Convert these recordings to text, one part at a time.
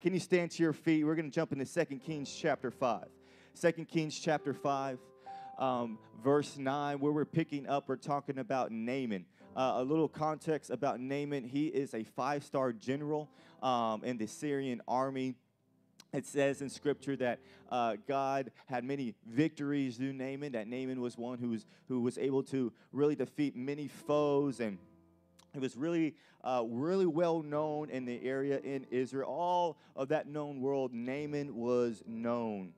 Can you stand to your feet? We're going to jump into 2 Kings chapter 5. 2 Kings chapter 5, um, verse 9, where we're picking up, we're talking about Naaman. Uh, a little context about Naaman. He is a five star general um, in the Syrian army. It says in scripture that uh, God had many victories through Naaman, that Naaman was one who was, who was able to really defeat many foes and he was really, uh, really well known in the area in Israel. All of that known world, Naaman was known.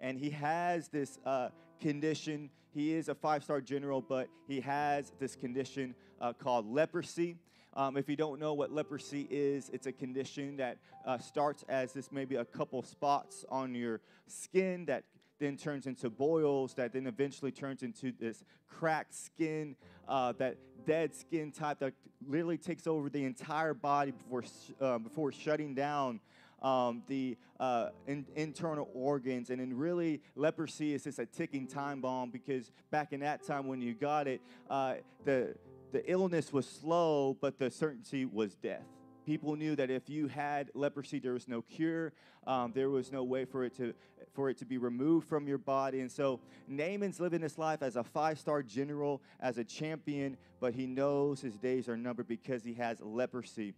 And he has this uh, condition. He is a five star general, but he has this condition uh, called leprosy. Um, if you don't know what leprosy is, it's a condition that uh, starts as this maybe a couple spots on your skin that then turns into boils, that then eventually turns into this cracked skin, uh, that dead skin type that literally takes over the entire body before, uh, before shutting down um, the uh, in, internal organs. And then, really, leprosy is just a ticking time bomb because back in that time when you got it, uh, the, the illness was slow, but the certainty was death. People knew that if you had leprosy, there was no cure. Um, there was no way for it to for it to be removed from your body. And so Naaman's living his life as a five-star general, as a champion, but he knows his days are numbered because he has leprosy,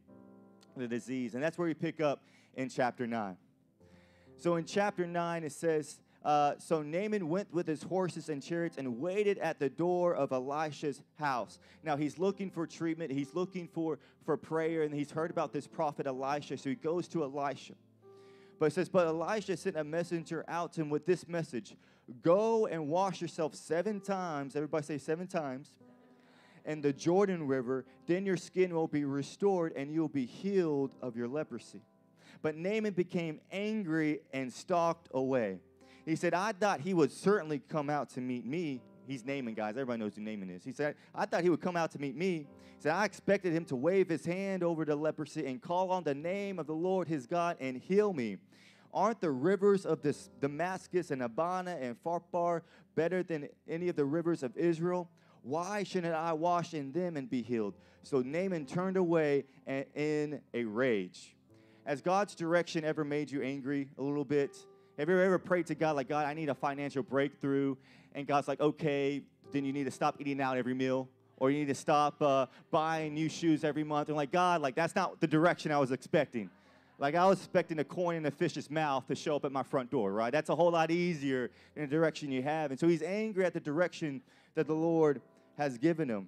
the disease. And that's where we pick up in chapter 9. So in chapter 9, it says, uh, so Naaman went with his horses and chariots and waited at the door of Elisha's house. Now he's looking for treatment, he's looking for, for prayer, and he's heard about this prophet Elisha. So he goes to Elisha. But it says, But Elisha sent a messenger out to him with this message Go and wash yourself seven times. Everybody say seven times. In the Jordan River, then your skin will be restored and you'll be healed of your leprosy. But Naaman became angry and stalked away. He said, I thought he would certainly come out to meet me. He's Naaman, guys. Everybody knows who Naaman is. He said, I thought he would come out to meet me. He said, I expected him to wave his hand over the leprosy and call on the name of the Lord his God and heal me. Aren't the rivers of this Damascus and Abana and Pharpar better than any of the rivers of Israel? Why shouldn't I wash in them and be healed? So Naaman turned away in a rage. Has God's direction ever made you angry a little bit? Have you ever prayed to God, like, God, I need a financial breakthrough? And God's like, okay, then you need to stop eating out every meal, or you need to stop uh, buying new shoes every month. And like, God, like, that's not the direction I was expecting. Like, I was expecting a coin in a fish's mouth to show up at my front door, right? That's a whole lot easier in the direction you have. And so he's angry at the direction that the Lord has given him.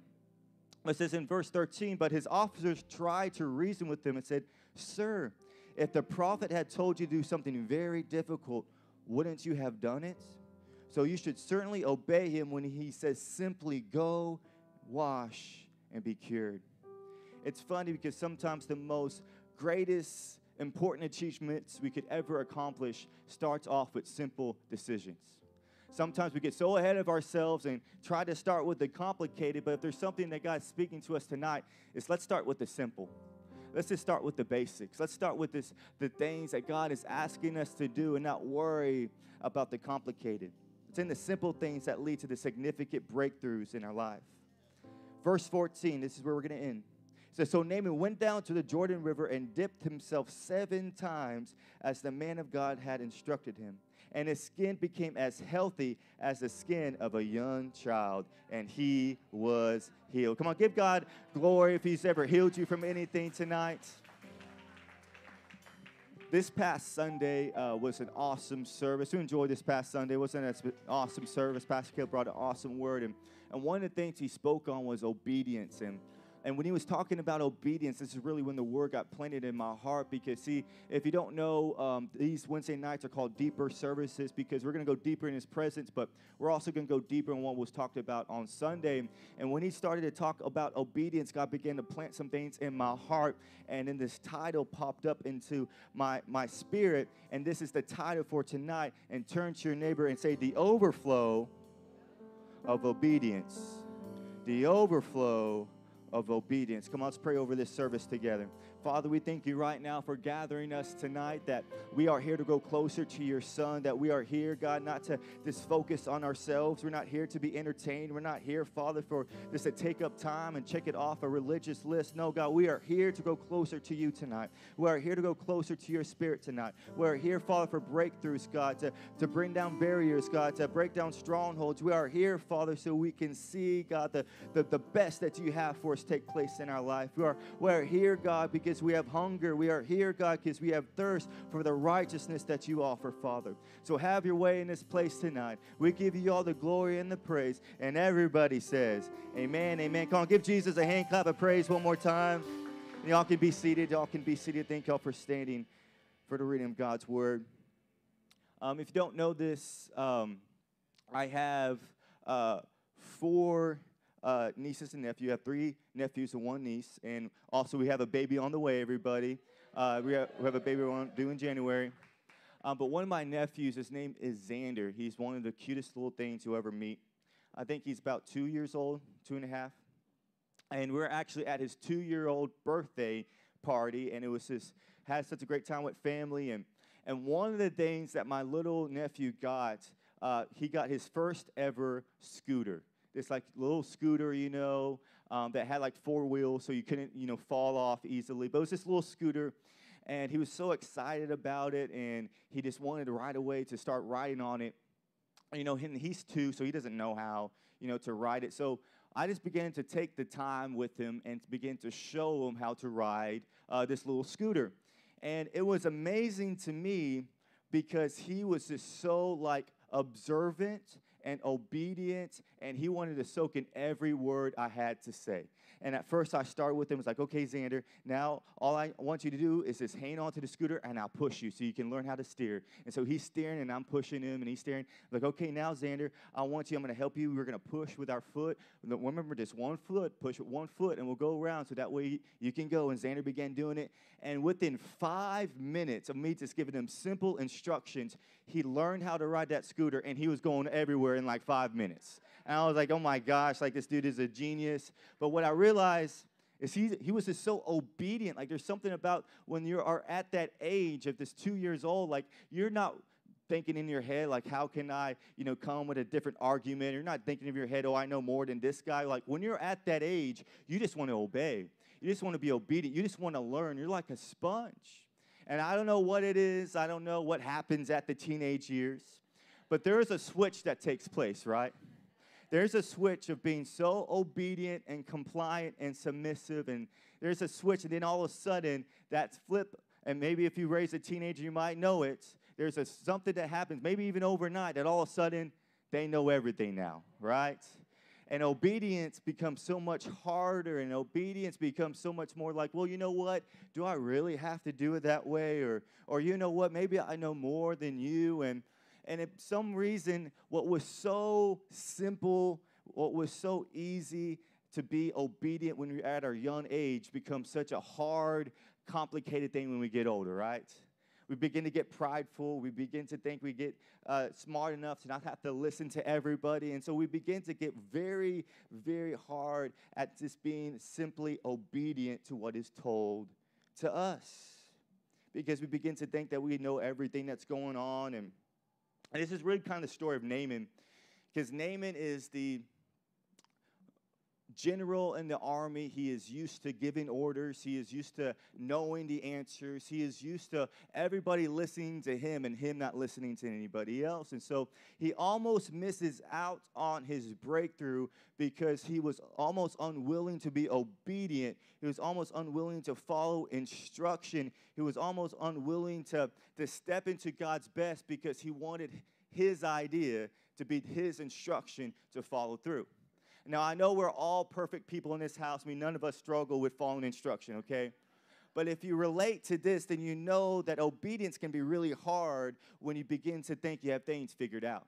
It says in verse 13, but his officers tried to reason with him and said, Sir, if the prophet had told you to do something very difficult, wouldn't you have done it? So you should certainly obey him when he says simply go, wash, and be cured. It's funny because sometimes the most greatest important achievements we could ever accomplish starts off with simple decisions. Sometimes we get so ahead of ourselves and try to start with the complicated, but if there's something that God's speaking to us tonight, is let's start with the simple let's just start with the basics. Let's start with this the things that God is asking us to do and not worry about the complicated. It's in the simple things that lead to the significant breakthroughs in our life. Verse 14, this is where we're going to end. Says, So Naaman went down to the Jordan River and dipped himself seven times as the man of God had instructed him and his skin became as healthy as the skin of a young child, and he was healed. Come on, give God glory if he's ever healed you from anything tonight. This past Sunday uh, was an awesome service. Who enjoyed this past Sunday? Wasn't an awesome service? Pastor Caleb brought an awesome word, and, and one of the things he spoke on was obedience. And and when he was talking about obedience, this is really when the word got planted in my heart. Because, see, if you don't know, um, these Wednesday nights are called deeper services because we're going to go deeper in his presence, but we're also going to go deeper in what was talked about on Sunday. And when he started to talk about obedience, God began to plant some things in my heart. And then this title popped up into my, my spirit. And this is the title for tonight. And turn to your neighbor and say, The overflow of obedience. The overflow of obedience. Come on, let's pray over this service together. Father, we thank you right now for gathering us tonight, that we are here to go closer to your Son, that we are here, God, not to just focus on ourselves. We're not here to be entertained. We're not here, Father, for just to take up time and check it off a religious list. No, God, we are here to go closer to you tonight. We are here to go closer to your Spirit tonight. We are here, Father, for breakthroughs, God, to, to bring down barriers, God, to break down strongholds. We are here, Father, so we can see, God, the, the, the best that you have for us take place in our life. We are, we are here, God, because because we have hunger. We are here, God, because we have thirst for the righteousness that you offer, Father. So have your way in this place tonight. We give you all the glory and the praise. And everybody says, Amen, amen. Come on, give Jesus a hand clap of praise one more time. And Y'all can be seated. Y'all can be seated. Thank y'all for standing for the reading of God's word. Um, if you don't know this, um, I have uh, four uh, nieces and nephews. We have three nephews and one niece. And also, we have a baby on the way, everybody. Uh, we, have, we, have, a baby due in January. Um, but one of my nephews, his name is Xander. He's one of the cutest little things you'll ever meet. I think he's about two years old, two and a half. And we're actually at his two year old birthday party, and it was just had such a great time with family. And, and one of the things that my little nephew got, uh, he got his first ever scooter this like little scooter, you know, um, that had like four wheels, so you couldn't, you know, fall off easily. But it was this little scooter, and he was so excited about it, and he just wanted right away to start riding on it. You know, he's two, so he doesn't know how, you know, to ride it. So I just began to take the time with him and begin to show him how to ride uh, this little scooter. And it was amazing to me because he was just so like observant and obedient, and he wanted to soak in every word I had to say. And at first, I started with him. It's like, okay, Xander, now all I want you to do is just hang on to the scooter, and I'll push you so you can learn how to steer. And so he's steering, and I'm pushing him, and he's steering. I'm like, okay, now, Xander, I want you. I'm going to help you. We're going to push with our foot. Remember, just one foot, push with one foot, and we'll go around so that way you can go. And Xander began doing it. And within five minutes of me just giving him simple instructions, he learned how to ride that scooter, and he was going everywhere in like five minutes. And I was like, oh my gosh, like this dude is a genius. But what I realized is he, he was just so obedient. Like there's something about when you are at that age of this two years old, like you're not thinking in your head like how can i you know come with a different argument? You're not thinking in your head oh i know more than this guy. Like when you're at that age you just want to obey. You just want to be obedient. You just want to learn. You're like a sponge. And i don't know what it is. I don't know what happens at the teenage years. But there is a switch that takes place right there's a switch of being so obedient and compliant and submissive, and there's a switch, and then all of a sudden, that's flip. And maybe if you raise a teenager, you might know it. There's a, something that happens, maybe even overnight, that all of a sudden they know everything now, right? And obedience becomes so much harder, and obedience becomes so much more like, well, you know what? Do I really have to do it that way? Or, or you know what? Maybe I know more than you, and and if some reason, what was so simple, what was so easy to be obedient when we're at our young age becomes such a hard, complicated thing when we get older, right? We begin to get prideful. We begin to think we get uh, smart enough to not have to listen to everybody. And so we begin to get very, very hard at just being simply obedient to what is told to us. Because we begin to think that we know everything that's going on and and this is really kind of the story of Naaman, because Naaman is the general in the army. He is used to giving orders. He is used to knowing the answers. He is used to everybody listening to him and him not listening to anybody else. And so he almost misses out on his breakthrough because he was almost unwilling to be obedient. He was almost unwilling to follow instruction. He was almost unwilling to, to step into God's best because he wanted his idea to be his instruction to follow through. Now, I know we're all perfect people in this house. I mean, none of us struggle with following instruction, okay? But if you relate to this, then you know that obedience can be really hard when you begin to think you have things figured out.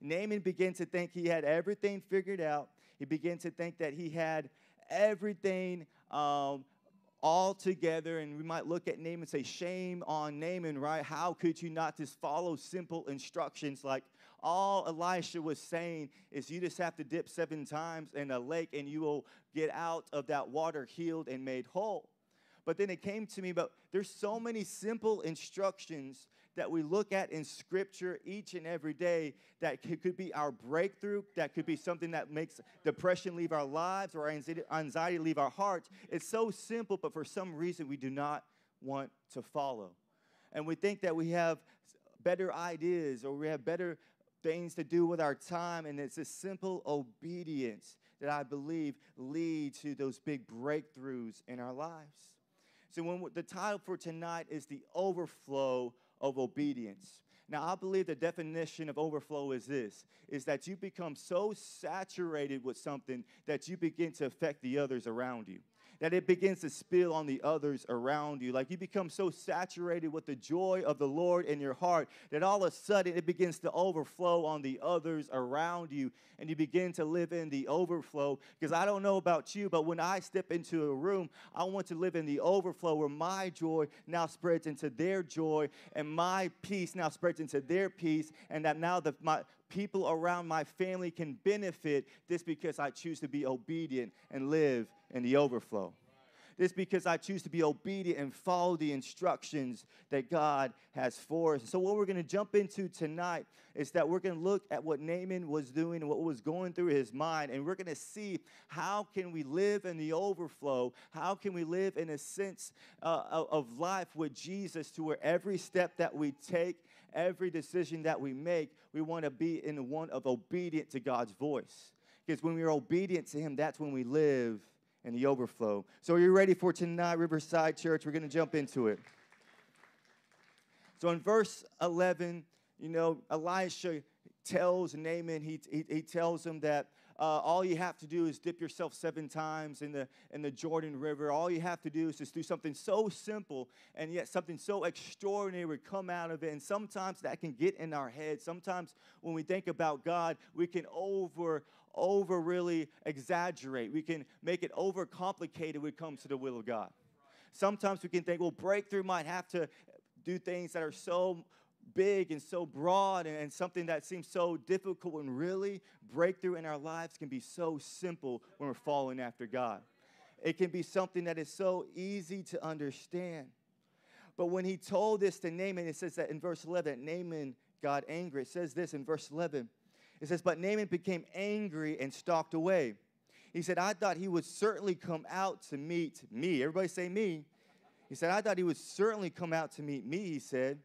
Naaman began to think he had everything figured out. He began to think that he had everything um, all together. And we might look at Naaman and say, Shame on Naaman, right? How could you not just follow simple instructions like all Elisha was saying is you just have to dip seven times in a lake and you will get out of that water healed and made whole. But then it came to me, but there's so many simple instructions that we look at in Scripture each and every day that could be our breakthrough, that could be something that makes depression leave our lives or anxiety leave our hearts. It's so simple, but for some reason we do not want to follow. And we think that we have better ideas or we have better things to do with our time, and it's a simple obedience that I believe lead to those big breakthroughs in our lives. So, when the title for tonight is the overflow of obedience. Now, I believe the definition of overflow is this is that you become so saturated with something that you begin to affect the others around you that it begins to spill on the others around you. Like you become so saturated with the joy of the Lord in your heart that all of a sudden it begins to overflow on the others around you. And you begin to live in the overflow. Because I don't know about you, but when I step into a room, I want to live in the overflow where my joy now spreads into their joy and my peace now spreads into their peace. And that now the, my, people around my family can benefit this because I choose to be obedient and live in the overflow. This because I choose to be obedient and follow the instructions that God has for us. So, what we're going to jump into tonight is that we're going to look at what Naaman was doing and what was going through his mind, and we're going to see how can we live in the overflow? How can we live in a sense uh, of life with Jesus to where every step that we take every decision that we make, we want to be in the one of obedient to God's voice. Because when we're obedient to Him, that's when we live in the overflow. So, are you ready for tonight, Riverside Church? We're going to jump into it. So, in verse 11, you know, Elisha tells Naaman, he, he, he tells him that uh, all you have to do is dip yourself seven times in the, in the Jordan River. All you have to do is just do something so simple, and yet something so extraordinary would come out of it. And sometimes that can get in our head. Sometimes when we think about God, we can over, over really exaggerate. We can make it over complicated when it comes to the will of God. Sometimes we can think, well, breakthrough might have to do things that are so big and so broad and, and, something that seems so difficult when really breakthrough in our lives can be so simple when we're following after God. It can be something that is so easy to understand. But when he told this to Naaman, it says that in verse 11, Naaman got angry. It says this in verse 11. It says, But Naaman became angry and stalked away. He said, I thought he would certainly come out to meet me. Everybody say me. He said, I thought he would certainly come out to meet me, he said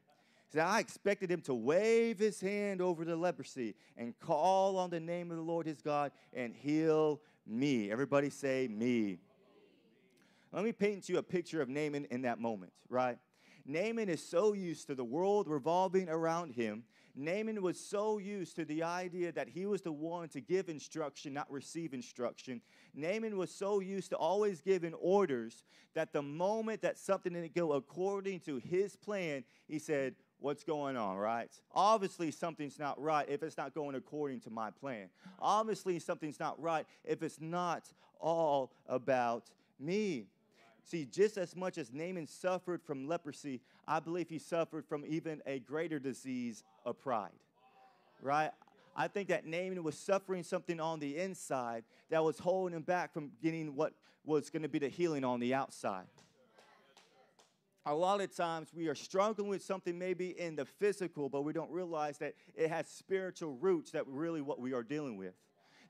He said, I expected him to wave his hand over the leprosy and call on the name of the Lord his God and heal me. Everybody say, me. Let me paint you a picture of Naaman in that moment, right? Naaman is so used to the world revolving around him. Naaman was so used to the idea that he was the one to give instruction, not receive instruction. Naaman was so used to always giving orders that the moment that something didn't go according to his plan, he said, what's going on, right? Obviously, something's not right if it's not going according to my plan. Obviously, something's not right if it's not all about me. See, just as much as Naaman suffered from leprosy, I believe he suffered from even a greater disease of pride, right? I think that Naaman was suffering something on the inside that was holding him back from getting what was going to be the healing on the outside a lot of times we are struggling with something maybe in the physical, but we don't realize that it has spiritual roots that really what we are dealing with.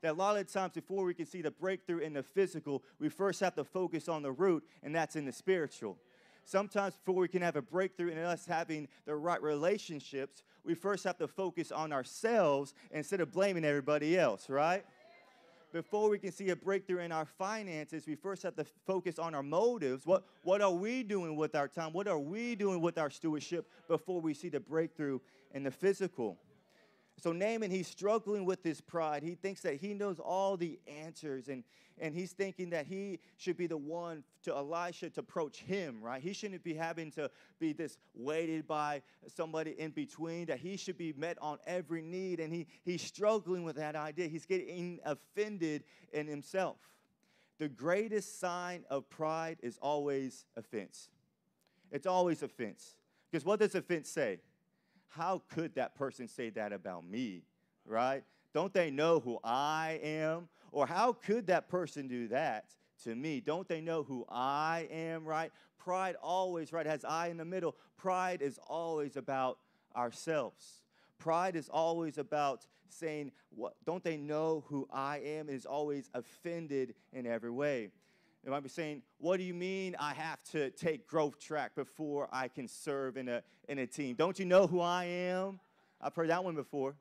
That a lot of times before we can see the breakthrough in the physical, we first have to focus on the root, and that's in the spiritual. Sometimes before we can have a breakthrough in us having the right relationships, we first have to focus on ourselves instead of blaming everybody else, right? before we can see a breakthrough in our finances, we first have to focus on our motives. What, what are we doing with our time? What are we doing with our stewardship before we see the breakthrough in the physical? So Naaman, he's struggling with his pride. He thinks that he knows all the answers, and, and he's thinking that he should be the one to Elisha to approach him, right? He shouldn't be having to be this weighted by somebody in between, that he should be met on every need, and he, he's struggling with that idea. He's getting offended in himself. The greatest sign of pride is always offense. It's always offense. Because what does offense say? How could that person say that about me, right? Don't they know who I am? Or how could that person do that to me? Don't they know who I am, right? Pride always, right, has I in the middle. Pride is always about ourselves. Pride is always about saying, what, don't they know who I am? It is always offended in every way. It might be saying, what do you mean I have to take growth track before I can serve in a, in a team? Don't you know who I am? I've heard that one before.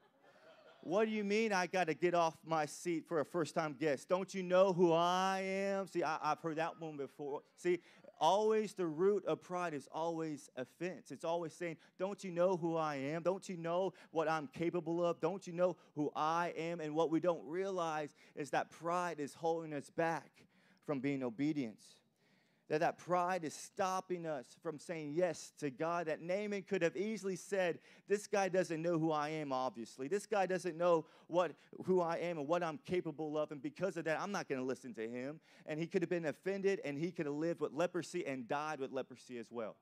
What do you mean I got to get off my seat for a first time guest? Don't you know who I am? See, I, have heard that one before. See, always the root of pride is always offense. It's always saying, Don't you know who I am? Don't you know what I'm capable of? Don't you know who I am? And what we don't realize is that pride is holding us back from being obedient that that pride is stopping us from saying yes to God. That Naaman could have easily said, "This guy doesn't know who I am. Obviously, this guy doesn't know what who I am and what I'm capable of, and because of that, I'm not going to listen to him." And he could have been offended, and he could have lived with leprosy and died with leprosy as well.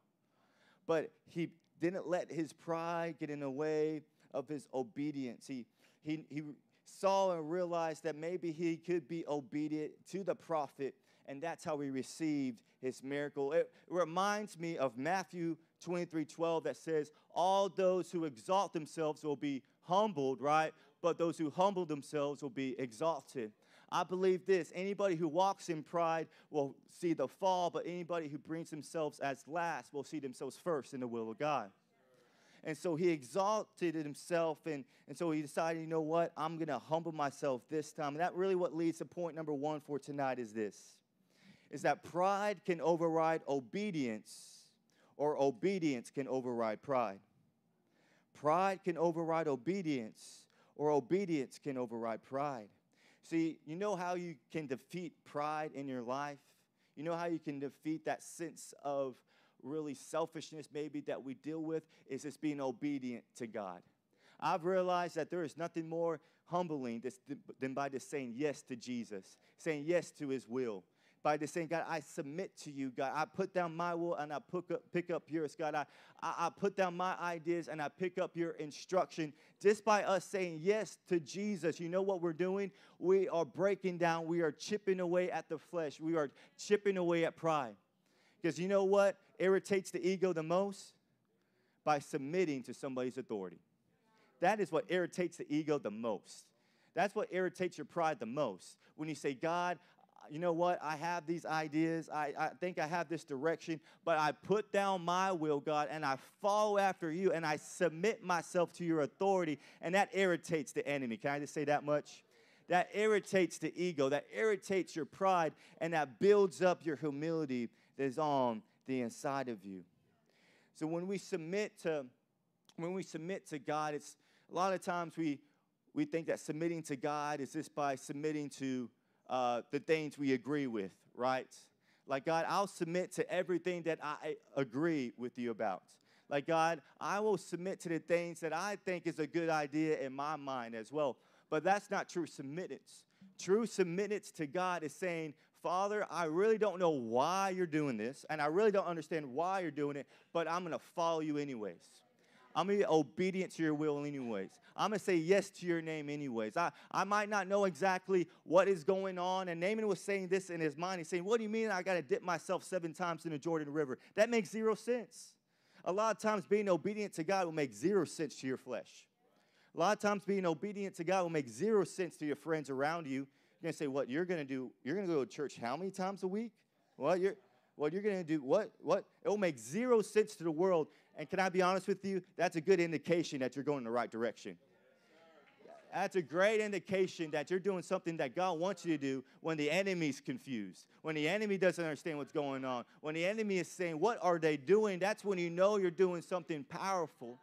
But he didn't let his pride get in the way of his obedience. He he he saw and realized that maybe he could be obedient to the prophet and that's how he received his miracle. It reminds me of Matthew 23 12 that says, All those who exalt themselves will be humbled, right? But those who humble themselves will be exalted. I believe this anybody who walks in pride will see the fall, but anybody who brings themselves as last will see themselves first in the will of God. And so he exalted himself, and, and so he decided, you know what, I'm going to humble myself this time. And that really what leads to point number one for tonight is this is that pride can override obedience, or obedience can override pride. Pride can override obedience, or obedience can override pride. See, you know how you can defeat pride in your life? You know how you can defeat that sense of really selfishness, maybe, that we deal with? Is just being obedient to God. I've realized that there is nothing more humbling than by just saying yes to Jesus, saying yes to his will, by just saying, God, I submit to you, God. I put down my will and I pick up, pick up yours, God. I, I, I put down my ideas and I pick up your instruction. Just by us saying yes to Jesus, you know what we're doing? We are breaking down, we are chipping away at the flesh, we are chipping away at pride. Because you know what irritates the ego the most? By submitting to somebody's authority. That is what irritates the ego the most. That's what irritates your pride the most. When you say, God, you know what? I have these ideas. I, I think I have this direction, but I put down my will, God, and I follow after you and I submit myself to your authority, and that irritates the enemy. Can I just say that much? That irritates the ego, that irritates your pride, and that builds up your humility that is on the inside of you. So when we submit to when we submit to God, it's a lot of times we we think that submitting to God is just by submitting to uh, the things we agree with, right? Like, God, I'll submit to everything that I agree with you about. Like, God, I will submit to the things that I think is a good idea in my mind as well. But that's not true submittance. True submittance to God is saying, Father, I really don't know why you're doing this, and I really don't understand why you're doing it, but I'm going to follow you anyways. I'm going to be obedient to your will anyways. I'm going to say yes to your name anyways. I, I might not know exactly what is going on. And Naaman was saying this in his mind. He's saying, What do you mean I got to dip myself seven times in the Jordan River? That makes zero sense. A lot of times being obedient to God will make zero sense to your flesh. A lot of times being obedient to God will make zero sense to your friends around you. You're going to say, What you're going to do? You're going to go to church how many times a week? Well, you're. What you're going to do, what? What? It will make zero sense to the world and can I be honest with you? That's a good indication that you're going in the right direction. That's a great indication that you're doing something that God wants you to do when the enemy's confused, when the enemy doesn't understand what's going on, when the enemy is saying, What are they doing? That's when you know you're doing something powerful.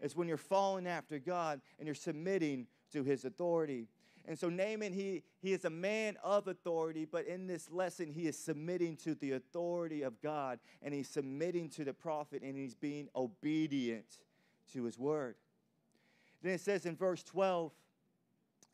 It's when you're following after God and you're submitting to his authority. And so Naaman, he, he is a man of authority, but in this lesson, he is submitting to the authority of God and he's submitting to the prophet and he's being obedient to his word. Then it says in verse 12,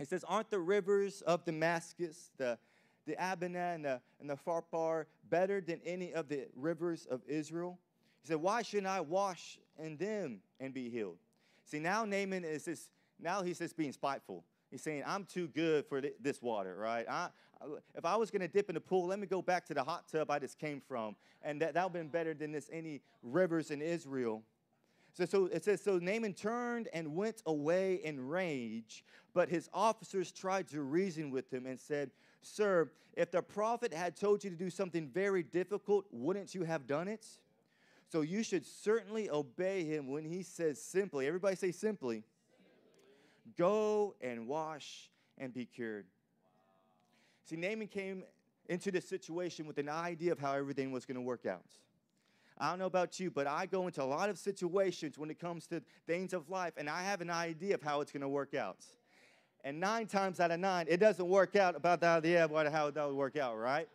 it says, Aren't the rivers of Damascus, the, the Abana and the, and the Pharpar, better than any of the rivers of Israel? He said, Why shouldn't I wash in them and be healed? See, now Naaman is this, now he's just being spiteful. He's saying, I'm too good for th- this water, right? I, if I was going to dip in the pool, let me go back to the hot tub I just came from. And that, that would have been better than this any rivers in Israel. So, so it says, So Naaman turned and went away in rage, but his officers tried to reason with him and said, Sir, if the prophet had told you to do something very difficult, wouldn't you have done it? So you should certainly obey him when he says simply, everybody say simply, go and wash and be cured. See, Naaman came into this situation with an idea of how everything was going to work out. I don't know about you, but I go into a lot of situations when it comes to things of life, and I have an idea of how it's going to work out. And nine times out of nine, it doesn't work out about the idea of how that would work out, right?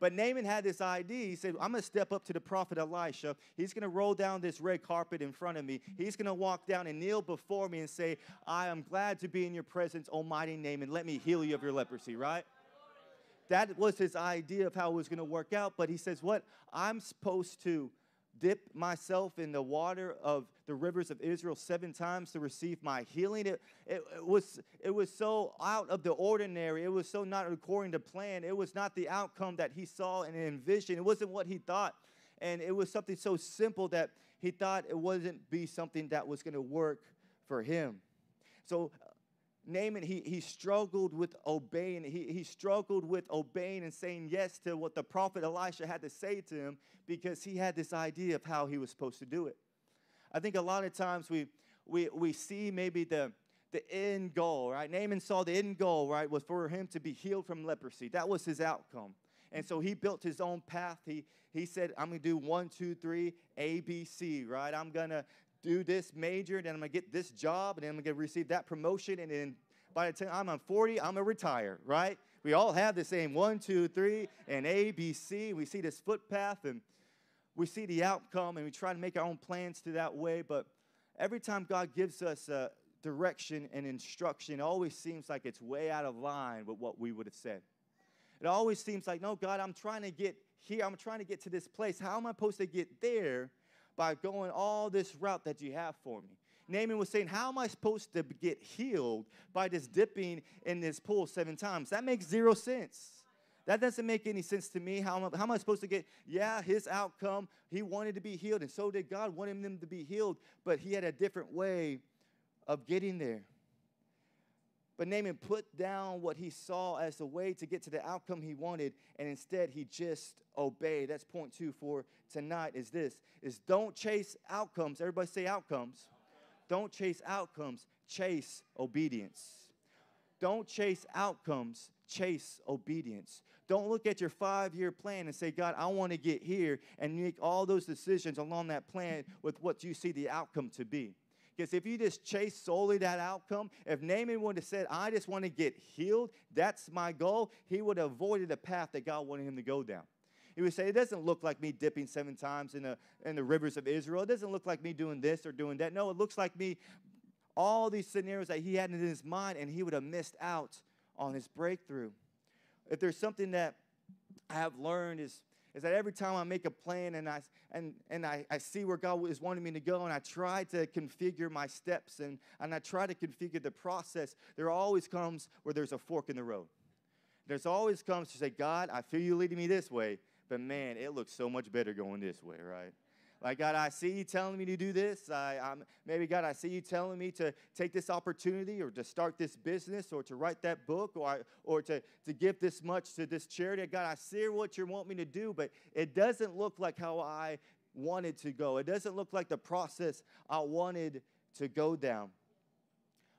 But Naaman had this idea. He said, I'm going to step up to the prophet Elisha. He's going to roll down this red carpet in front of me. He's going to walk down and kneel before me and say, I am glad to be in your presence, Almighty Naaman. Let me heal you of your leprosy, right? That was his idea of how it was going to work out. But he says, What? I'm supposed to dip myself in the water of the rivers of Israel seven times to receive my healing. It, it, it, was, it was so out of the ordinary. It was so not according to plan. It was not the outcome that he saw and envisioned. It wasn't what he thought. And it was something so simple that he thought it wasn't be something that was going to work for him. So Naaman, he, he struggled with obeying. He, he struggled with obeying and saying yes to what the prophet Elisha had to say to him because he had this idea of how he was supposed to do it. I think a lot of times we, we, we see maybe the, the end goal, right? Naaman saw the end goal, right, was for him to be healed from leprosy. That was his outcome. And so he built his own path. He, he said, I'm going to do one, two, three, A, B, C, right? I'm going to do this major, then I'm gonna get this job, and then I'm gonna receive that promotion, and then by the time I'm 40, I'm gonna retire, right? We all have the same one, two, three, and A, B, C. We see this footpath, and we see the outcome, and we try to make our own plans to that way. But every time God gives us a direction and instruction, it always seems like it's way out of line with what we would have said. It always seems like, no, God, I'm trying to get here. I'm trying to get to this place. How am I supposed to get there? By going all this route that you have for me. Naaman was saying, How am I supposed to get healed by just dipping in this pool seven times? That makes zero sense. That doesn't make any sense to me. How am, I, how am I supposed to get, yeah, his outcome, he wanted to be healed, and so did God, wanted him to be healed, but he had a different way of getting there. But Naaman put down what he saw as the way to get to the outcome he wanted, and instead he just obeyed. That's point two for tonight is this is don't chase outcomes. Everybody say outcomes. Don't chase outcomes, chase obedience. Don't chase outcomes, chase obedience. Don't look at your five year plan and say, God, I want to get here, and make all those decisions along that plan with what you see the outcome to be. Because if you just chase solely that outcome, if Naaman would have said, I just want to get healed, that's my goal, he would have avoided the path that God wanted him to go down. He would say, It doesn't look like me dipping seven times in the, in the rivers of Israel. It doesn't look like me doing this or doing that. No, it looks like me, all these scenarios that he had in his mind, and he would have missed out on his breakthrough. If there's something that I have learned is is that every time I make a plan and I and and I, I see where God is wanting me to go and I try to configure my steps and, and I try to configure the process, there always comes where there's a fork in the road. There's always comes to say, God, I feel you leading me this way, but man, it looks so much better going this way, right? Like, God, I see you telling me to do this. I, I'm, maybe, God, I see you telling me to take this opportunity or to start this business or to write that book or, or to, to give this much to this charity. God, I see what you want me to do, but it doesn't look like how I wanted to go. It doesn't look like the process I wanted to go down.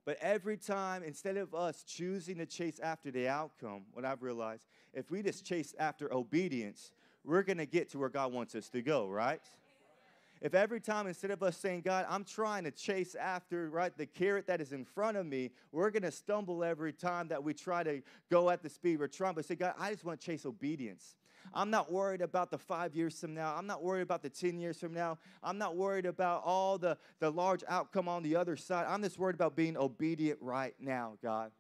But every time, instead of us choosing to chase after the outcome, what I've realized, if we just chase after obedience, we're going to get to where God wants us to go, right? If every time instead of us saying, God, I'm trying to chase after, right, the carrot that is in front of me, we're going to stumble every time that we try to go at the speed we're trying. But say, God, I just want to chase obedience. I'm not worried about the five years from now. I'm not worried about the 10 years from now. I'm not worried about all the, the large outcome on the other side. I'm just worried about being obedient right now, God.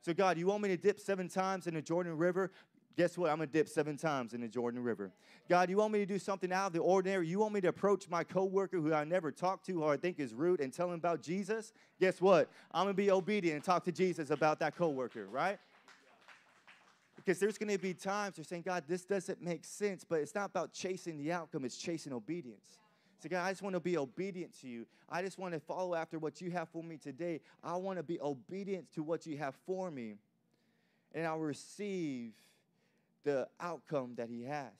So, God, you want me to dip seven times in the Jordan River? Guess what? I'm going to dip seven times in the Jordan River. God, you want me to do something out of the ordinary? You want me to approach my coworker who I never talked to or I think is rude and tell him about Jesus? Guess what? I'm going to be obedient and talk to Jesus about that coworker, right? Because there's going to be times you're saying, God, this doesn't make sense, but it's not about chasing the outcome, it's chasing obedience. So, God, I just want to be obedient to you. I just want to follow after what you have for me today. I want to be obedient to what you have for me, and I'll receive the outcome that He has.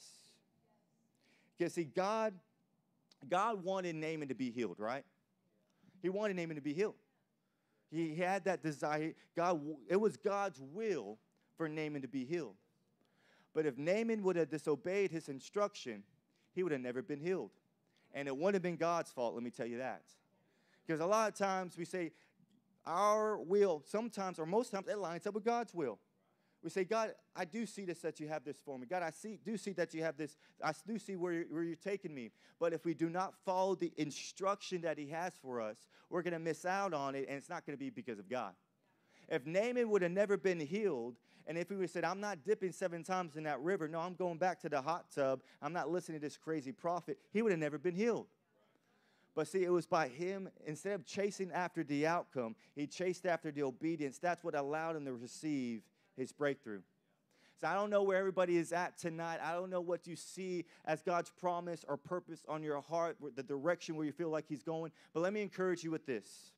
Because, see, God, God wanted Naaman to be healed, right? He wanted Naaman to be healed. He had that desire. God, it was God's will for Naaman to be healed. But if Naaman would have disobeyed his instruction, he would have never been healed. And it wouldn't have been God's fault, let me tell you that. Because a lot of times we say our will, sometimes or most times, it lines up with God's will. We say, God, I do see this that you have this for me. God, I see, do see that you have this. I do see where you're, where you're taking me. But if we do not follow the instruction that He has for us, we're going to miss out on it, and it's not going to be because of God. If Naaman would have never been healed, and if he would have said, I'm not dipping seven times in that river, no, I'm going back to the hot tub, I'm not listening to this crazy prophet, he would have never been healed. But see, it was by him, instead of chasing after the outcome, he chased after the obedience. That's what allowed him to receive his breakthrough. So I don't know where everybody is at tonight. I don't know what you see as God's promise or purpose on your heart, the direction where you feel like He's going. But let me encourage you with this.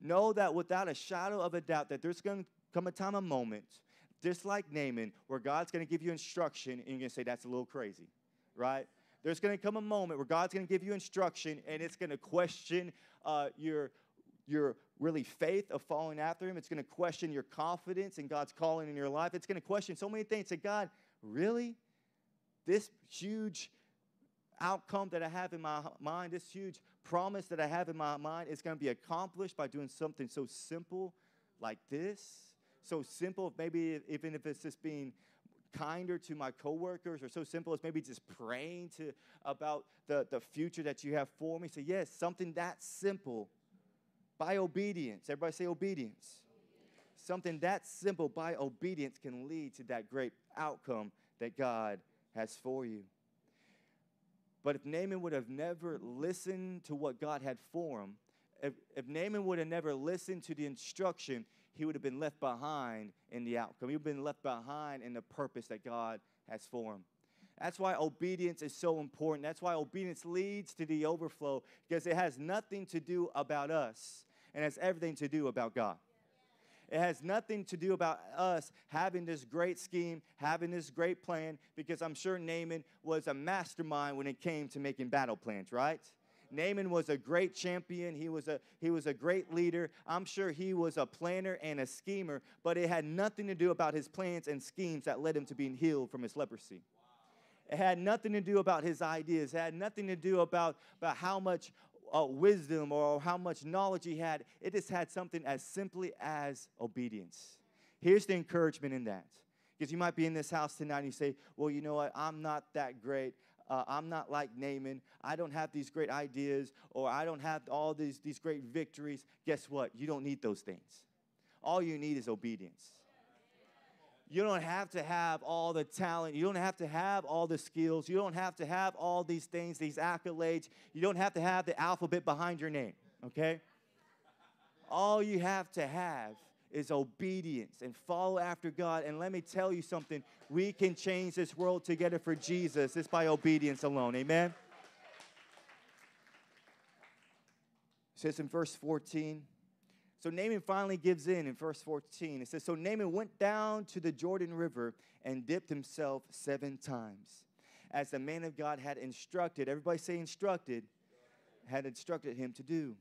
Know that without a shadow of a doubt that there's going to come a time, a moment, just like Naaman, where God's going to give you instruction and you're going to say, that's a little crazy, right? There's going to come a moment where God's going to give you instruction and it's going to question uh, your, your really faith of following after Him. It's going to question your confidence in God's calling in your life. It's going to question so many things. Say, God, really? This huge outcome that I have in my mind, this huge promise that I have in my mind is going to be accomplished by doing something so simple like this. So simple, maybe even if it's just being kinder to my coworkers or so simple as maybe just praying to about the, the future that you have for me. So yes, something that simple by obedience. Everybody say obedience. Something that simple by obedience can lead to that great outcome that God has for you. But if Naaman would have never listened to what God had for him, if, if Naaman would have never listened to the instruction, he would have been left behind in the outcome. He would have been left behind in the purpose that God has for him. That's why obedience is so important. That's why obedience leads to the overflow because it has nothing to do about us and has everything to do about God. It has nothing to do about us having this great scheme, having this great plan, because I'm sure Naaman was a mastermind when it came to making battle plans, right? Naaman was a great champion. He was a, he was a great leader. I'm sure he was a planner and a schemer, but it had nothing to do about his plans and schemes that led him to being healed from his leprosy. It had nothing to do about his ideas. It had nothing to do about, about how much uh, wisdom or how much knowledge he had. It just had something as simply as obedience. Here's the encouragement in that. Because you might be in this house tonight and you say, Well, you know what? I'm not that great. Uh, I'm not like Naaman. I don't have these great ideas or I don't have all these, these great victories. Guess what? You don't need those things. All you need is obedience. You don't have to have all the talent. You don't have to have all the skills. You don't have to have all these things, these accolades. You don't have to have the alphabet behind your name, okay? All you have to have is obedience and follow after God. And let me tell you something we can change this world together for Jesus. It's by obedience alone. Amen? It says in verse 14, so Naaman finally gives in in verse 14. It says, So Naaman went down to the Jordan River and dipped himself seven times, as the man of God had instructed. Everybody say instructed, had instructed him to do.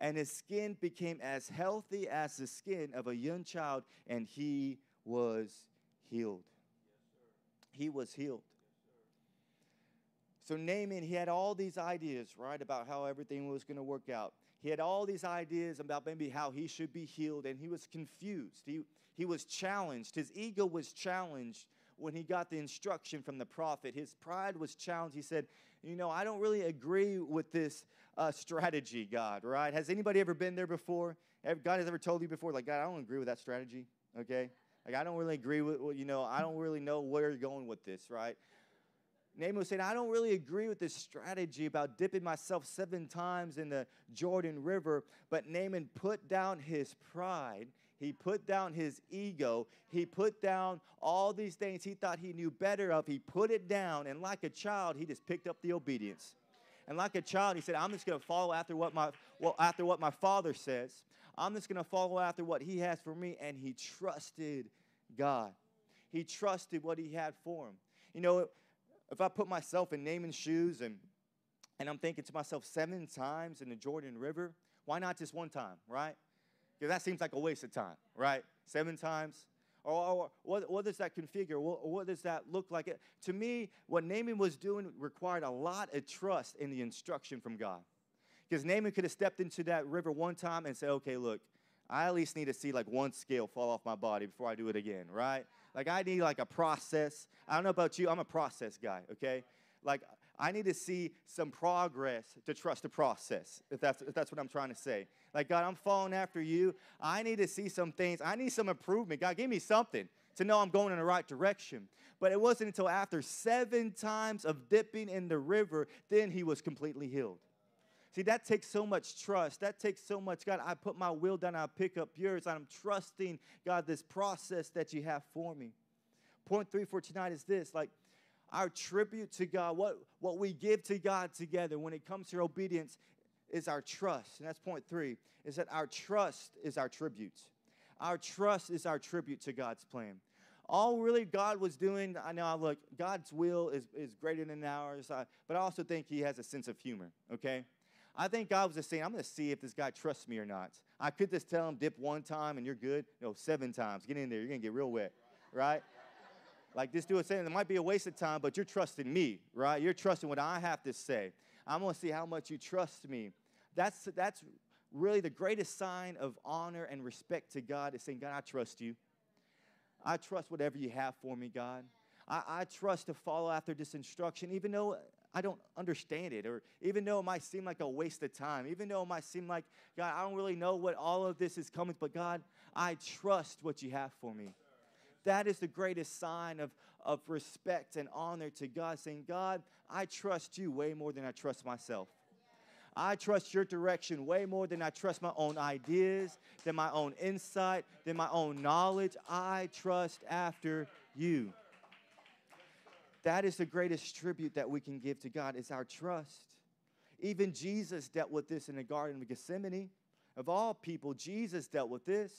And his skin became as healthy as the skin of a young child, and he was healed. he was healed. So Naaman, he had all these ideas, right, about how everything was going to work out. He had all these ideas about maybe how he should be healed, and he was confused. He, he was challenged. His ego was challenged when he got the instruction from the prophet. His pride was challenged. He said, You know, I don't really agree with this uh, strategy, God, right? Has anybody ever been there before? God has ever told you before, like, God, I don't agree with that strategy, okay? Like, I don't really agree with, you know, I don't really know where you're going with this, right? Naaman was saying, I don't really agree with this strategy about dipping myself seven times in the Jordan River. But Naaman put down his pride. He put down his ego. He put down all these things he thought he knew better of. He put it down. And like a child, he just picked up the obedience. And like a child, he said, I'm just going to follow after what, my, well, after what my father says. I'm just going to follow after what he has for me. And he trusted God. He trusted what he had for him. You know, if I put myself in Naaman's shoes and, and I'm thinking to myself seven times in the Jordan River, why not just one time, right? Because that seems like a waste of time, right? Seven times. Or, or what, what, does that configure? What, what, does that look like? To me, what Naaman was doing required a lot of trust in the instruction from God. Because Naaman could have stepped into that river one time and said, okay, look, I at least need to see like one scale fall off my body before I do it again, right? Like I need like a process. I don't know about you, I'm a process guy, okay? Like I need to see some progress to trust the process, if that's, if that's what I'm trying to say. Like, God, I'm following after you. I need to see some things. I need some improvement. God, give me something to know I'm going in the right direction. But it wasn't until after seven times of dipping in the river, then he was completely healed. See, that takes so much trust. That takes so much, God, I put my will down, I pick up yours. I'm trusting, God, this process that you have for me. Point three for tonight is this like our tribute to God, what, what we give to God together when it comes to obedience is our trust. And that's point three, is that our trust is our tribute. Our trust is our tribute to God's plan. All really God was doing, I know, look, God's will is, is greater than ours, but I also think He has a sense of humor, okay? I think God was just saying, I'm going to see if this guy trusts me or not. I could just tell him, dip one time and you're good. No, seven times. Get in there. You're going to get real wet, right? Like this dude saying, it might be a waste of time, but you're trusting me, right? You're trusting what I have to say. I'm going to see how much you trust me. That's, that's really the greatest sign of honor and respect to God is saying, God, I trust you. I trust whatever you have for me, God. I, I trust to follow after this instruction, even though I don't understand it, or even though it might seem like a waste of time, even though it might seem like, God, I don't really know what all of this is coming, but God, I trust what you have for me. That is the greatest sign of, of respect and honor to God, saying, God, I trust you way more than I trust myself. I trust your direction way more than I trust my own ideas, than my own insight, than my own knowledge. I trust after you. That is the greatest tribute that we can give to God is our trust. Even Jesus dealt with this in the Garden of Gethsemane. Of all people, Jesus dealt with this.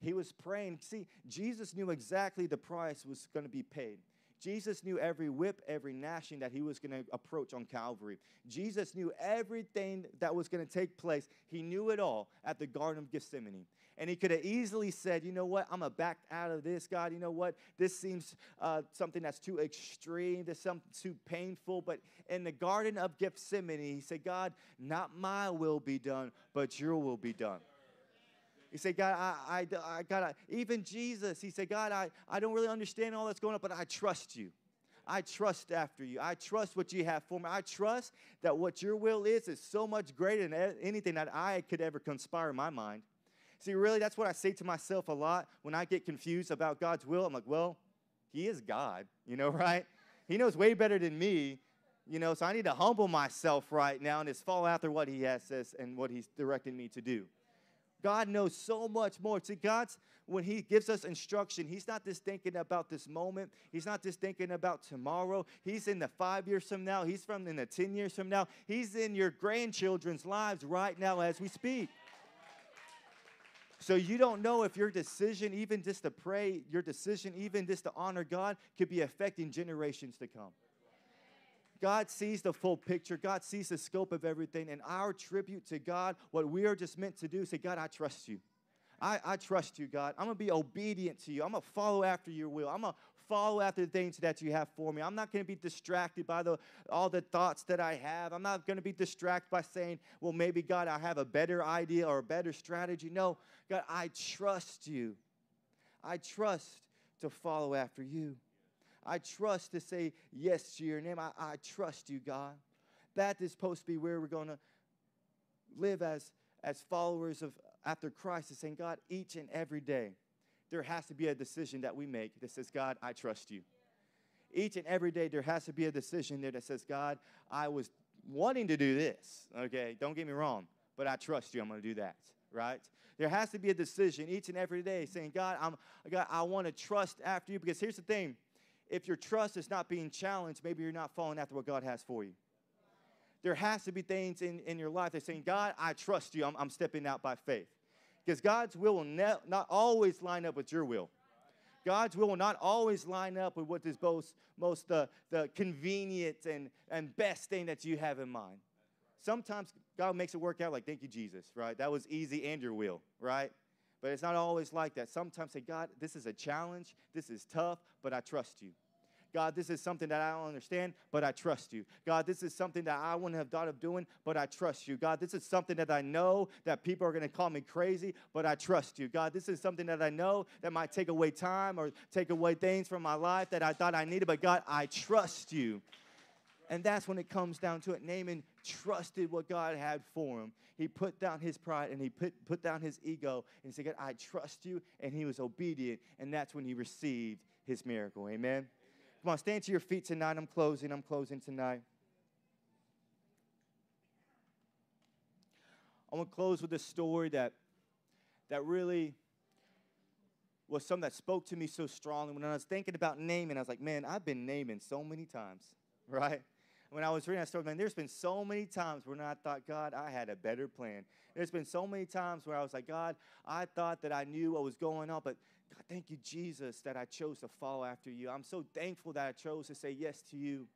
He was praying. See, Jesus knew exactly the price was going to be paid. Jesus knew every whip, every gnashing that he was going to approach on Calvary. Jesus knew everything that was going to take place. He knew it all at the Garden of Gethsemane. And he could have easily said, you know what, I'm going to back out of this, God. You know what, this seems uh, something that's too extreme, this something too painful. But in the Garden of Gethsemane, he said, God, not my will be done, but your will be done. He said, God, I, I, I God, even Jesus, he said, God, I, I don't really understand all that's going on, but I trust you. I trust after you. I trust what you have for me. I trust that what your will is is so much greater than anything that I could ever conspire in my mind. See, really, that's what I say to myself a lot when I get confused about God's will. I'm like, well, He is God, you know, right? He knows way better than me, you know, so I need to humble myself right now and just follow after what He has says and what He's directing me to do. God knows so much more. See, God's, when He gives us instruction, He's not just thinking about this moment. He's not just thinking about tomorrow. He's in the five years from now. He's from in the 10 years from now. He's in your grandchildren's lives right now as we speak. So you don't know if your decision, even just to pray, your decision, even just to honor God, could be affecting generations to come. God sees the full picture. God sees the scope of everything. And our tribute to God, what we are just meant to do, say, God, I trust you. I, I trust you, God. I'm going to be obedient to you. I'm going to follow after your will. I'm going to follow after the things that you have for me. I'm not going to be distracted by the, all the thoughts that I have. I'm not going to be distracted by saying, well, maybe, God, I have a better idea or a better strategy. No, God, I trust you. I trust to follow after you. I trust to say yes to your name. I, I trust you, God. That is supposed to be where we're going to live as, as followers of after Christ, is saying, God, each and every day, there has to be a decision that we make that says, God, I trust you. Each and every day, there has to be a decision there that says, God, I was wanting to do this. Okay, don't get me wrong, but I trust you. I'm going to do that, right? There has to be a decision each and every day saying, God, I'm, God, I want to trust after you. Because here's the thing if your trust is not being challenged, maybe you're not following after what God has for you. There has to be things in, in your life that's saying, God, I trust you. I'm, I'm stepping out by faith. Because God's will will ne- not always line up with your will. God's will will not always line up with what is most, most the, the convenient and, and best thing that you have in mind. Sometimes God makes it work out like, thank you, Jesus, right? That was easy and your will, right? But it's not always like that. Sometimes say, God, this is a challenge, this is tough, but I trust you. God, this is something that I don't understand, but I trust you. God, this is something that I wouldn't have thought of doing, but I trust you. God, this is something that I know that people are going to call me crazy, but I trust you. God, this is something that I know that might take away time or take away things from my life that I thought I needed, but God, I trust you. And that's when it comes down to it. Naaman trusted what God had for him. He put down his pride and he put, put down his ego and he said, God, I trust you. And he was obedient. And that's when he received his miracle. Amen. Come on, stand to your feet tonight. I'm closing. I'm closing tonight. I want to close with a story that, that really was something that spoke to me so strongly. When I was thinking about Naaman, I was like, man, I've been Naaman so many times, right? when I was reading that story, man, there's been so many times when I thought, God, I had a better plan. There's been so many times where I was like, God, I thought that I knew what was going on, but God, thank you, Jesus, that I chose to follow after you. I'm so thankful that I chose to say yes to you.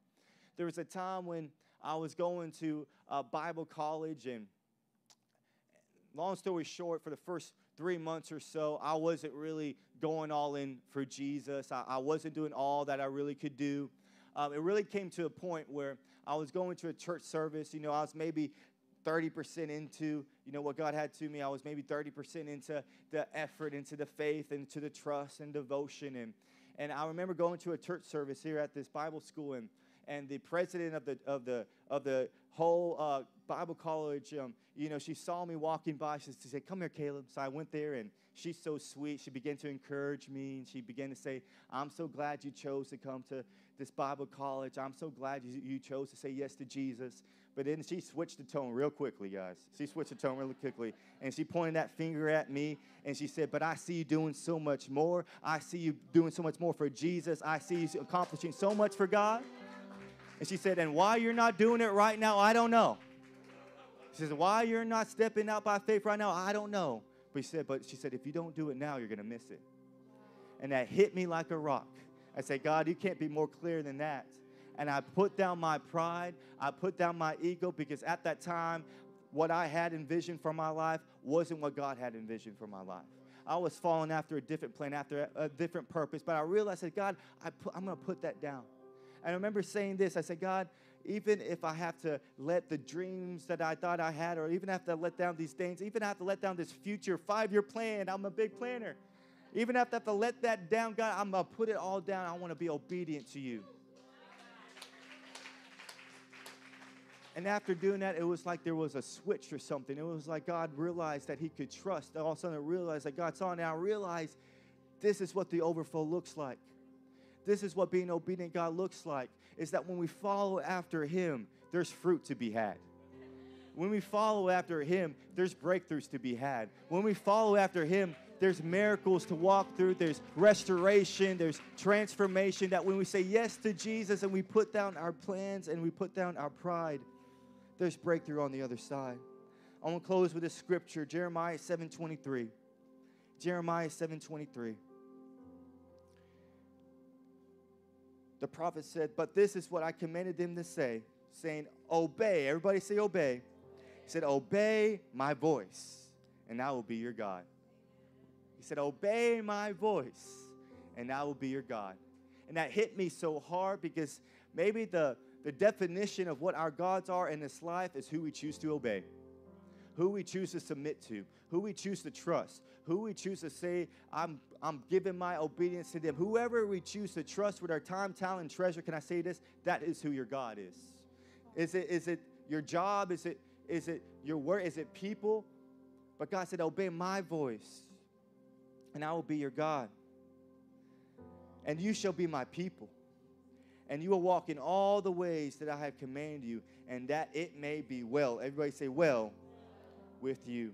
There was a time when I was going to Bible college, and long story short, for the first three months or so, I wasn't really going all in for Jesus. I, I wasn't doing all that I really could do. Um, it really came to a point where I was going to a church service. You know, I was maybe 30% into, you know, what God had to me. I was maybe 30% into the effort, into the faith, into the trust and devotion. And, and I remember going to a church service here at this Bible school, and, and the president of the, of the, of the whole uh, Bible college, um, you know, she saw me walking by. She said, Come here, Caleb. So I went there, and she's so sweet. She began to encourage me, and she began to say, I'm so glad you chose to come to this Bible college. I'm so glad you, you chose to say yes to Jesus. But then she switched the tone real quickly, guys. She switched the tone really quickly. And she pointed that finger at me and she said, But I see you doing so much more. I see you doing so much more for Jesus. I see you accomplishing so much for God. And she said, And why you're not doing it right now, I don't know. She says, Why you're not stepping out by faith right now, I don't know. But she said, But she said, If you don't do it now, you're going to miss it. And that hit me like a rock. I said, God, you can't be more clear than that. And I put down my pride, I put down my ego because at that time, what I had envisioned for my life wasn't what God had envisioned for my life. I was falling after a different plan, after a, different purpose, but I realized that God, I put, I'm going to put that down. And I remember saying this I said, God, even if I have to let the dreams that I thought I had, or even have to let down these things, even have to let down this future five year plan, I'm a big planner. Even if I have to let that down, God, I'm going to put it all down. I want to be obedient to you. And after doing that, it was like there was a switch or something. It was like God realized that He could trust. All of a sudden, I realized that God saw. Now I realized this is what the overflow looks like. This is what being obedient God looks like. Is that when we follow after Him, there's fruit to be had. When we follow after Him, there's breakthroughs to be had. When we follow after Him, there's miracles to walk through, there's restoration, there's transformation. That when we say yes to Jesus and we put down our plans and we put down our pride, there's breakthrough on the other side. I want to close with this scripture, Jeremiah 7:23. Jeremiah 7:23. The prophet said, "But this is what I commanded them to say, saying, obey." Everybody say obey. He said, "Obey my voice, and I will be your God." He said, Obey my voice, and I will be your God. And that hit me so hard because maybe the, the definition of what our gods are in this life is who we choose to obey, who we choose to submit to, who we choose to trust, who we choose to say, I'm, I'm giving my obedience to them. Whoever we choose to trust with our time, talent, treasure, can I say this? That is who your God is. Is it, is it your job? Is it, is it your work? Is it people? But God said, Obey my voice and I will be your God. And you shall be my people. And you will walk in all the ways that I have commanded you, and that it may be well. Everybody say, well with you.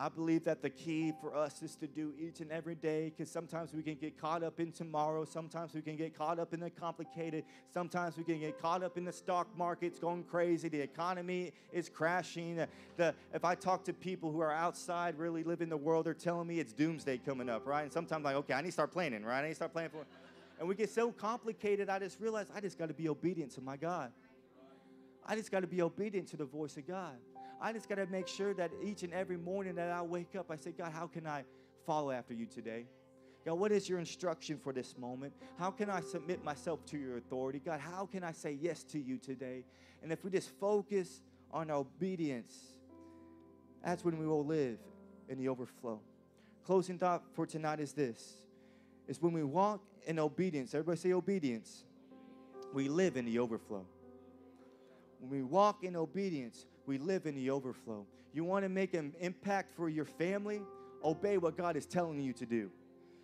I believe that the key for us is to do each and every day because sometimes we can get caught up in tomorrow. Sometimes we can get caught up in the complicated. Sometimes we can get caught up in the stock market's going crazy. The economy is crashing. The, if I talk to people who are outside really living the world, they're telling me it's doomsday coming up, right? And sometimes I'm like, okay, I need to start planning, right? I need to start planning for And we get so complicated, I just realize I just got to be obedient to my God. I just got to be obedient to the voice of God. I just got to make sure that each and every morning that I wake up, I say, God, how can I follow after you today? God, what is your instruction for this moment? How can I submit myself to your authority? God, how can I say yes to you today? And if we just focus on obedience, that's when we will live in the overflow. Closing thought for tonight is this is when we walk in obedience, everybody say obedience, we live in the overflow. When we walk in obedience, we live in the overflow. You want to make an impact for your family? Obey what God is telling you to do.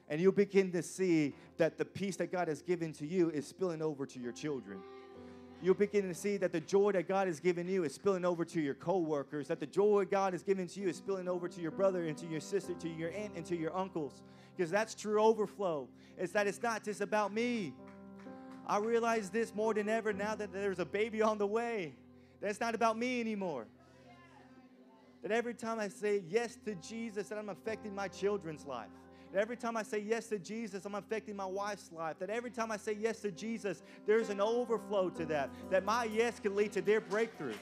And you'll begin to see that the peace that God has given to you is spilling over to your children. You'll begin to see that the joy that God has given you is spilling over to your coworkers, that the joy God has given to you is spilling over to your brother and to your sister, to your aunt and to your uncles. Because that's true overflow. It's that it's not just about me. I realize this more than ever now that there's a baby on the way. That it's not about me anymore. That every time I say yes to Jesus, that I'm affecting my children's life. That every time I say yes to Jesus, I'm affecting my wife's life. That every time I say yes to Jesus, there's an overflow to that. That my yes can lead to their breakthrough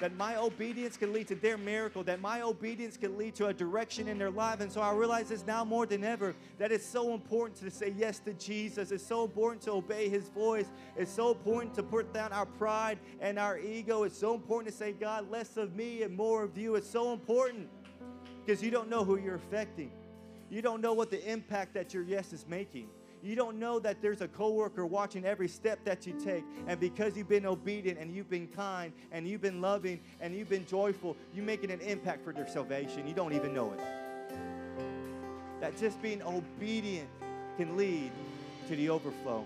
that my obedience can lead to their miracle, that my obedience can lead to a direction in their life. And so I realize this now more than ever that it's so important to say yes to Jesus. It's so important to obey his voice. It's so important to put down our pride and our ego. It's so important to say, God, less of me and more of you. It's so important because you don't know who you're affecting. You don't know what the impact that your yes is making. You don't know that there's a coworker watching every step that you take. And because you've been obedient and you've been kind and you've been loving and you've been joyful, you're making an impact for their salvation. You don't even know it. That just being obedient can lead to the overflow.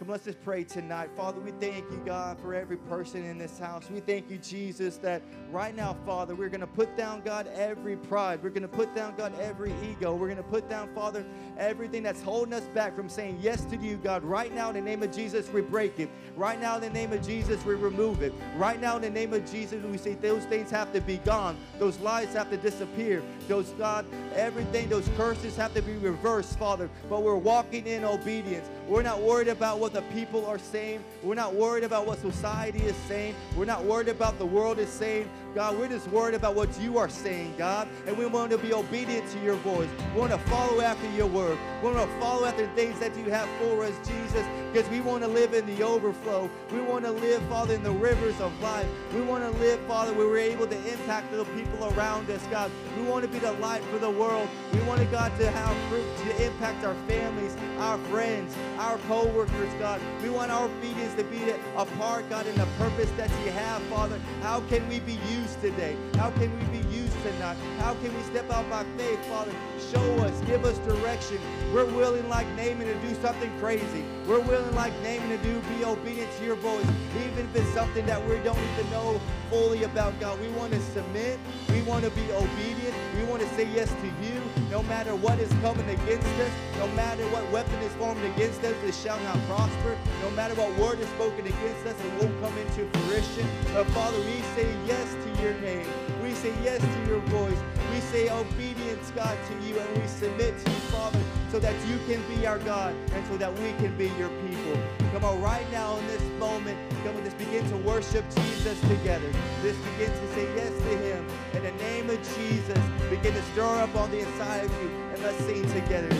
Come, let's just pray tonight. Father, we thank you, God, for every person in this house. We thank you, Jesus, that right now, Father, we're going to put down, God, every pride. We're going to put down, God, every ego. We're going to put down, Father, everything that's holding us back from saying yes to you, God. Right now, in the name of Jesus, we break it. Right now, in the name of Jesus, we remove it. Right now, in the name of Jesus, we say those things have to be gone. Those lies have to disappear. Those, God, everything, those curses have to be reversed, Father. But we're walking in obedience. We're not worried about what the people are saying. We're not worried about what society is saying. We're not worried about the world is saying. God, we're just worried about what you are saying, God. And we want to be obedient to your voice. We want to follow after your word. We want to follow after the things that you have for us, Jesus, because we want to live in the overflow. We want to live, Father, in the rivers of life. We want to live, Father, where we're able to impact the people around us, God. We want to be the light for the world. We want, God, to have fruit to impact our families, our friends, our co-workers, God. We want our obedience to be a part, God, in the purpose that you have, Father. How can we be used? Used today? How can we be tonight? How can we step out by faith, Father? Show us, give us direction. We're willing, like Naaman, to do something crazy. We're willing, like Naaman, to do be obedient to your voice, even if it's something that we don't even know fully about, God. We want to submit. We want to be obedient. We want to say yes to you, no matter what is coming against us, no matter what weapon is formed against us, it shall not prosper. No matter what word is spoken against us, it won't come into fruition. But Father, we say yes to your name. We say yes to your voice. We say obedience, God, to you, and we submit to you, Father, so that you can be our God and so that we can be your people. Come on, right now in this moment, come on, just begin to worship Jesus together. Just begin to say yes to him. In the name of Jesus, begin to stir up on the inside of you, and let's sing together.